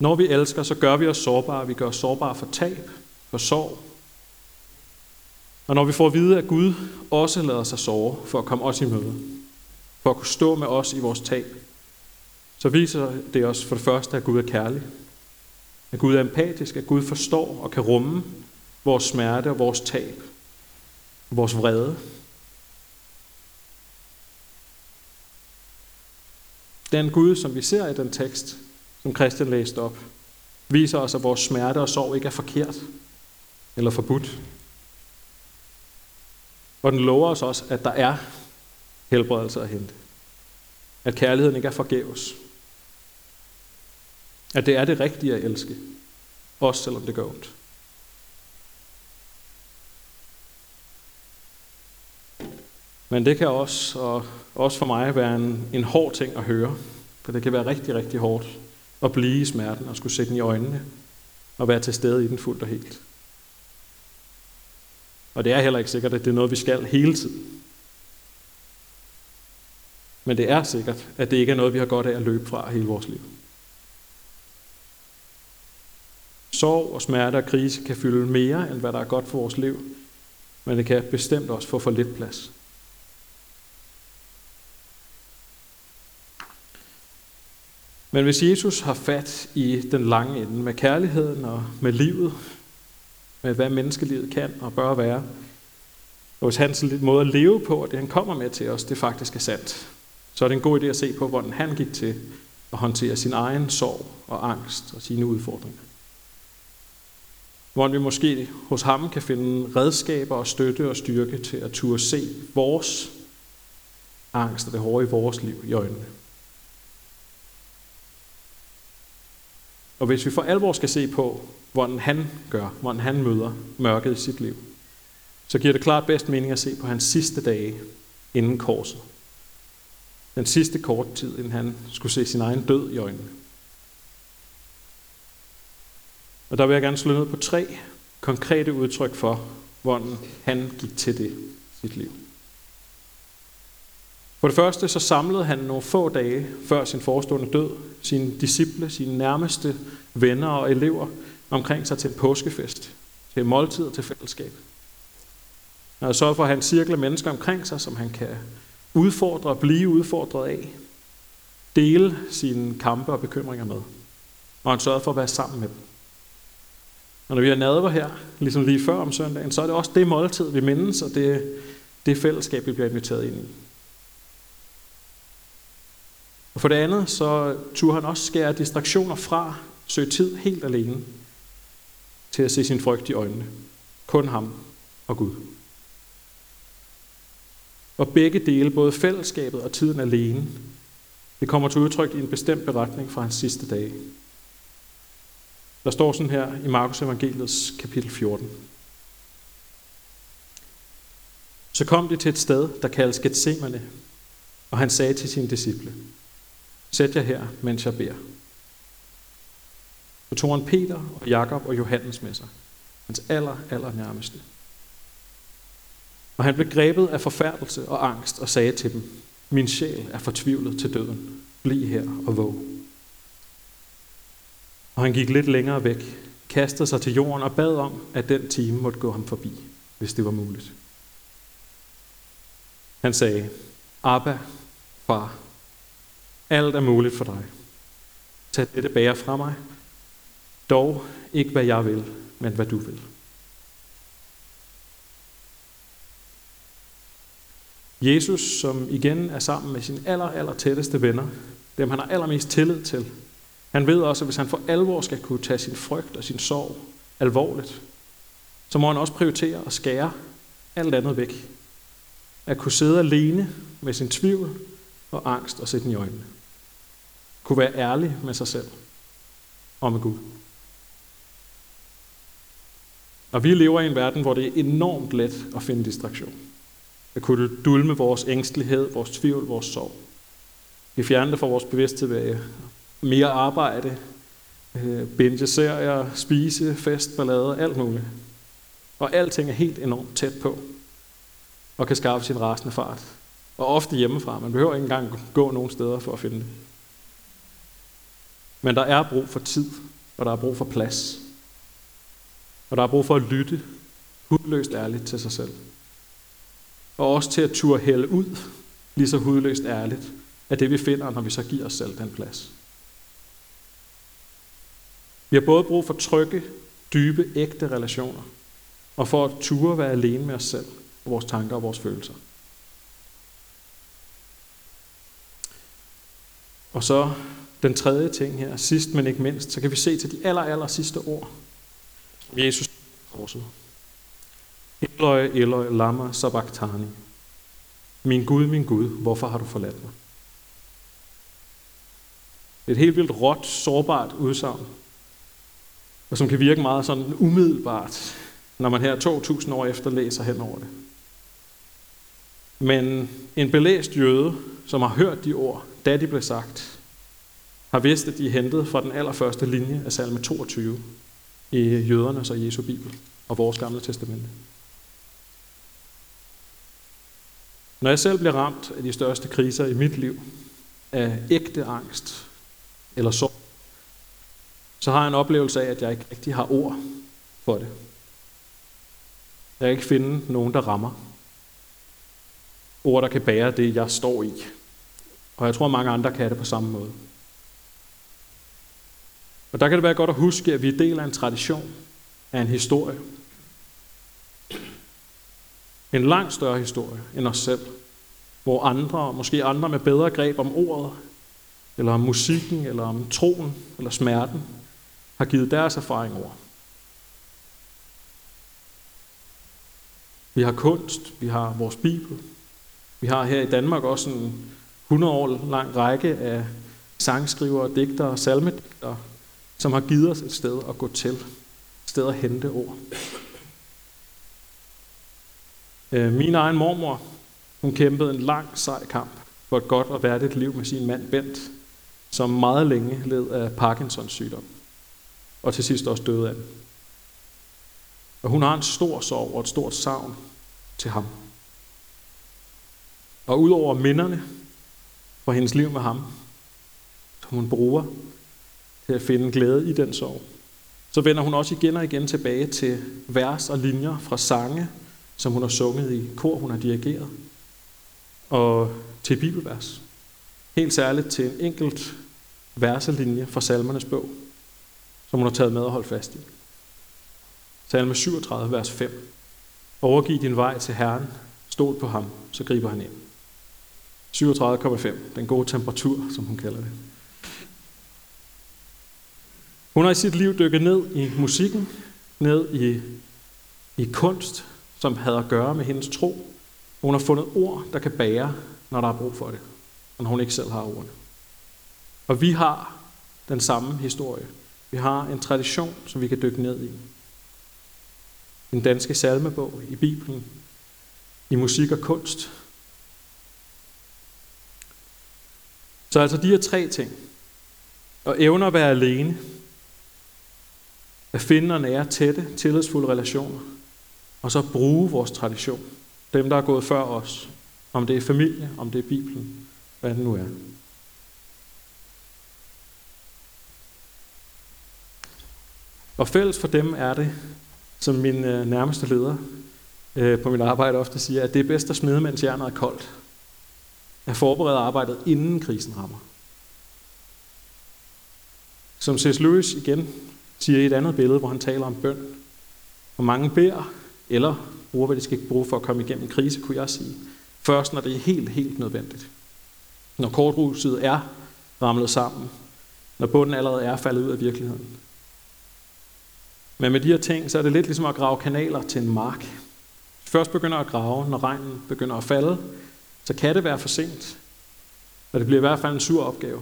Når vi elsker, så gør vi os sårbare. Vi gør os sårbare for tab, for sorg. Og når vi får at vide, at Gud også lader sig såre for at komme os i møde, for at kunne stå med os i vores tab, så viser det os for det første, at Gud er kærlig. At Gud er empatisk, at Gud forstår og kan rumme vores smerte og vores tab, og vores vrede. Den Gud, som vi ser i den tekst, som Christian læste op, viser os, at vores smerte og sorg ikke er forkert eller forbudt. Og den lover os også, at der er helbredelse at hente. At kærligheden ikke er forgæves. At det er det rigtige at elske. Også selvom det gør ondt. Men det kan også, og også for mig, være en, en hård ting at høre. For det kan være rigtig, rigtig hårdt at blive i smerten og skulle sætte den i øjnene og være til stede i den fuldt og helt. Og det er heller ikke sikkert, at det er noget, vi skal hele tiden. Men det er sikkert, at det ikke er noget, vi har godt af at løbe fra hele vores liv. Sorg og smerte og krise kan fylde mere, end hvad der er godt for vores liv, men det kan bestemt også få for lidt plads. Men hvis Jesus har fat i den lange ende med kærligheden og med livet, med hvad menneskelivet kan og bør være, og hvis hans måde at leve på, og det han kommer med til os, det faktisk er sandt, så er det en god idé at se på, hvordan han gik til at håndtere sin egen sorg og angst og sine udfordringer. Hvordan vi måske hos ham kan finde redskaber og støtte og styrke til at turde se vores angst og det hårde i vores liv i øjnene. Og hvis vi for alvor skal se på, hvordan han gør, hvordan han møder mørket i sit liv, så giver det klart bedst mening at se på hans sidste dage inden korset. Den sidste kort tid, inden han skulle se sin egen død i øjnene. Og der vil jeg gerne slå ned på tre konkrete udtryk for, hvordan han gik til det i sit liv. For det første så samlede han nogle få dage før sin forestående død sine disciple, sine nærmeste venner og elever omkring sig til en påskefest, til en måltid og til fællesskab. Og så for at han cirkler mennesker omkring sig, som han kan udfordre og blive udfordret af. Dele sine kampe og bekymringer med. Og han sørger for at være sammen med dem. Og når vi har nadver her, ligesom lige før om søndagen, så er det også det måltid, vi mindes, og det, det fællesskab, vi bliver inviteret ind i. Og for det andet, så turde han også skære distraktioner fra, søge tid helt alene, til at se sin frygt i øjnene. Kun ham og Gud. Og begge dele, både fællesskabet og tiden alene, det kommer til udtryk i en bestemt beretning fra hans sidste dage. Der står sådan her i Markus Evangeliets kapitel 14. Så kom de til et sted, der kaldes Gethsemane, og han sagde til sine disciple, Sæt jer her, mens jeg beder. Så tog han Peter og Jakob og Johannes med sig, hans aller, aller nærmeste. Og han blev grebet af forfærdelse og angst og sagde til dem, min sjæl er fortvivlet til døden. Bliv her og våg. Og han gik lidt længere væk, kastede sig til jorden og bad om, at den time måtte gå ham forbi, hvis det var muligt. Han sagde, Abba, far, alt er muligt for dig. Tag dette bære fra mig. Dog ikke hvad jeg vil, men hvad du vil. Jesus, som igen er sammen med sine aller, aller tætteste venner, dem han har allermest tillid til, han ved også, at hvis han for alvor skal kunne tage sin frygt og sin sorg alvorligt, så må han også prioritere at skære alt andet væk. At kunne sidde alene med sin tvivl og angst og sætte den i øjnene kunne være ærlig med sig selv og med Gud. Og vi lever i en verden, hvor det er enormt let at finde distraktion. At kunne dulme vores ængstelighed, vores tvivl, vores sorg. Vi fjerner det fra vores bevidsthed ved mere arbejde, øh, binge serier, spise, fest, ballade, alt muligt. Og alting er helt enormt tæt på, og kan skaffe sin rasende fart. Og ofte hjemmefra. Man behøver ikke engang gå nogen steder for at finde det. Men der er brug for tid, og der er brug for plads. Og der er brug for at lytte hudløst ærligt til sig selv. Og også til at turde hælde ud, lige så hudløst ærligt, af det vi finder, når vi så giver os selv den plads. Vi har både brug for trygge, dybe, ægte relationer, og for at ture være alene med os selv, og vores tanker og vores følelser. Og så den tredje ting her, sidst men ikke mindst, så kan vi se til de aller, aller sidste ord. Jesus korset. Eløj, Eløj, lama sabachthani. Min Gud, min Gud, hvorfor har du forladt mig? Det er et helt vildt råt, sårbart udsagn, og som kan virke meget sådan umiddelbart, når man her 2000 år efter læser hen over det. Men en belæst jøde, som har hørt de ord, da de blev sagt, har vidst, at de er hentet fra den allerførste linje af salme 22 i jødernes og Jesu Bibel og vores gamle testamente. Når jeg selv bliver ramt af de største kriser i mit liv, af ægte angst eller sorg, så har jeg en oplevelse af, at jeg ikke rigtig har ord for det. Jeg kan ikke finde nogen, der rammer. Ord, der kan bære det, jeg står i. Og jeg tror, at mange andre kan det på samme måde. Og der kan det være godt at huske, at vi er del af en tradition, af en historie. En langt større historie end os selv, hvor andre, måske andre med bedre greb om ordet, eller om musikken, eller om troen, eller smerten, har givet deres erfaring over. Vi har kunst, vi har vores Bibel, vi har her i Danmark også en 100 år lang række af sangskrivere, digtere, salmedigtere, som har givet os et sted at gå til, et sted at hente ord. Øh, min egen mormor, hun kæmpede en lang, sej kamp for et godt og værdigt liv med sin mand Bent, som meget længe led af Parkinsons sygdom, og til sidst også døde af den. Og hun har en stor sorg og et stort savn til ham. Og udover minderne fra hendes liv med ham, som hun bruger til at finde glæde i den sorg, så vender hun også igen og igen tilbage til vers og linjer fra sange, som hun har sunget i kor, hun har dirigeret, og til bibelvers. Helt særligt til en enkelt verselinje fra salmernes bog, som hun har taget med og holdt fast i. Salme 37, vers 5. Overgiv din vej til Herren, stol på ham, så griber han ind. 37,5, den gode temperatur, som hun kalder det. Hun har i sit liv dykket ned i musikken, ned i, i kunst, som havde at gøre med hendes tro. Hun har fundet ord, der kan bære, når der er brug for det, og når hun ikke selv har ordene. Og vi har den samme historie. Vi har en tradition, som vi kan dykke ned i. Den danske salmebog i Bibelen, i musik og kunst. Så altså de her tre ting. At evne at være alene, at finde og nære tætte, tillidsfulde relationer, og så bruge vores tradition. Dem, der er gået før os. Om det er familie, om det er Bibelen, hvad det nu er. Og fælles for dem er det, som min øh, nærmeste leder øh, på mit arbejde ofte siger, at det er bedst at smide, mens jernet er koldt. At forberede arbejdet, inden krisen rammer. Som C.S. Lewis igen siger i et andet billede, hvor han taler om bøn. Hvor mange beder, eller bruger, hvad de skal bruge for at komme igennem en krise, kunne jeg sige. Først, når det er helt, helt nødvendigt. Når korthuset er ramlet sammen. Når bunden allerede er faldet ud af virkeligheden. Men med de her ting, så er det lidt ligesom at grave kanaler til en mark. Først begynder at grave, når regnen begynder at falde, så kan det være for sent. Og det bliver i hvert fald en sur opgave.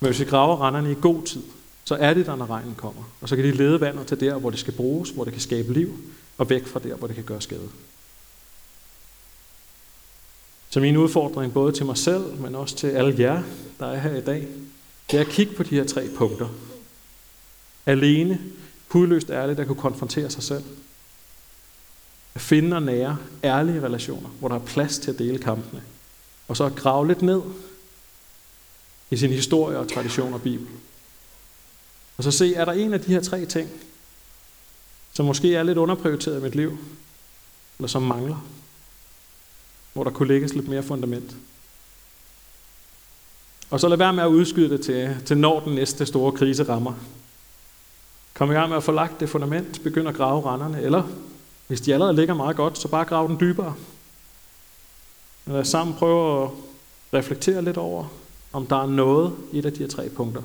Men hvis vi graver renderne i god tid, så er det der, når regnen kommer. Og så kan de lede vandet til der, hvor det skal bruges, hvor det kan skabe liv, og væk fra der, hvor det kan gøre skade. Så min udfordring både til mig selv, men også til alle jer, der er her i dag, det er at kigge på de her tre punkter. Alene, hudløst ærligt at kunne konfrontere sig selv. At finde og nære ærlige relationer, hvor der er plads til at dele kampene. Og så at grave lidt ned i sin historie og tradition og Bibel. Og så se, er der en af de her tre ting, som måske er lidt underprioriteret i mit liv, eller som mangler, hvor der kunne lægges lidt mere fundament. Og så lad være med at udskyde det til, til når den næste store krise rammer. Kom i gang med at få lagt det fundament, begynd at grave renderne, eller hvis de allerede ligger meget godt, så bare grav den dybere. Lad os sammen prøve at reflektere lidt over, om der er noget i et af de her tre punkter,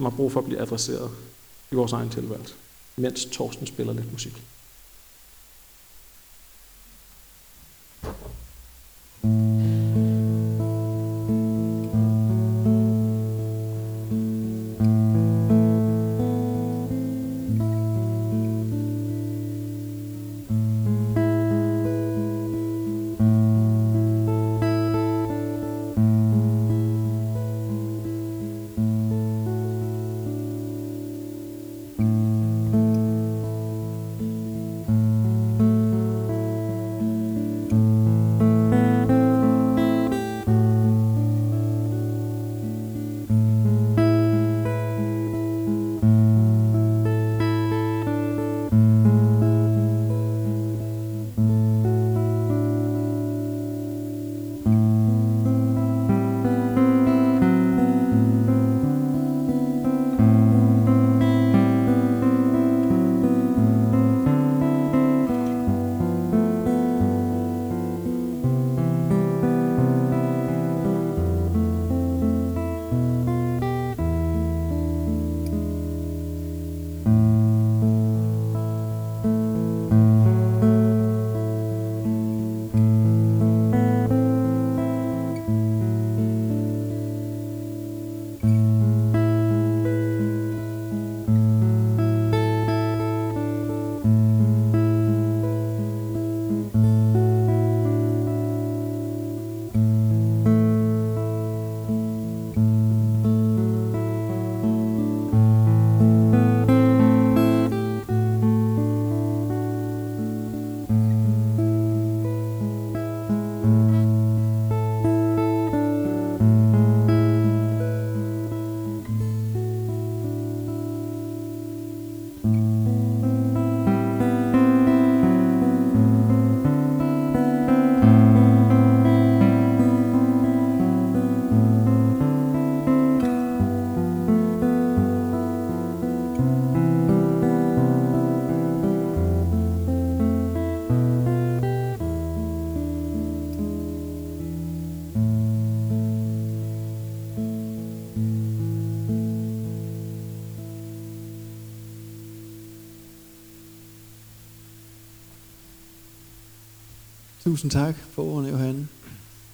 som har brug for at blive adresseret i vores egen tilværelse, mens Torsten spiller lidt musik. Tusind tak for ordene, Johan.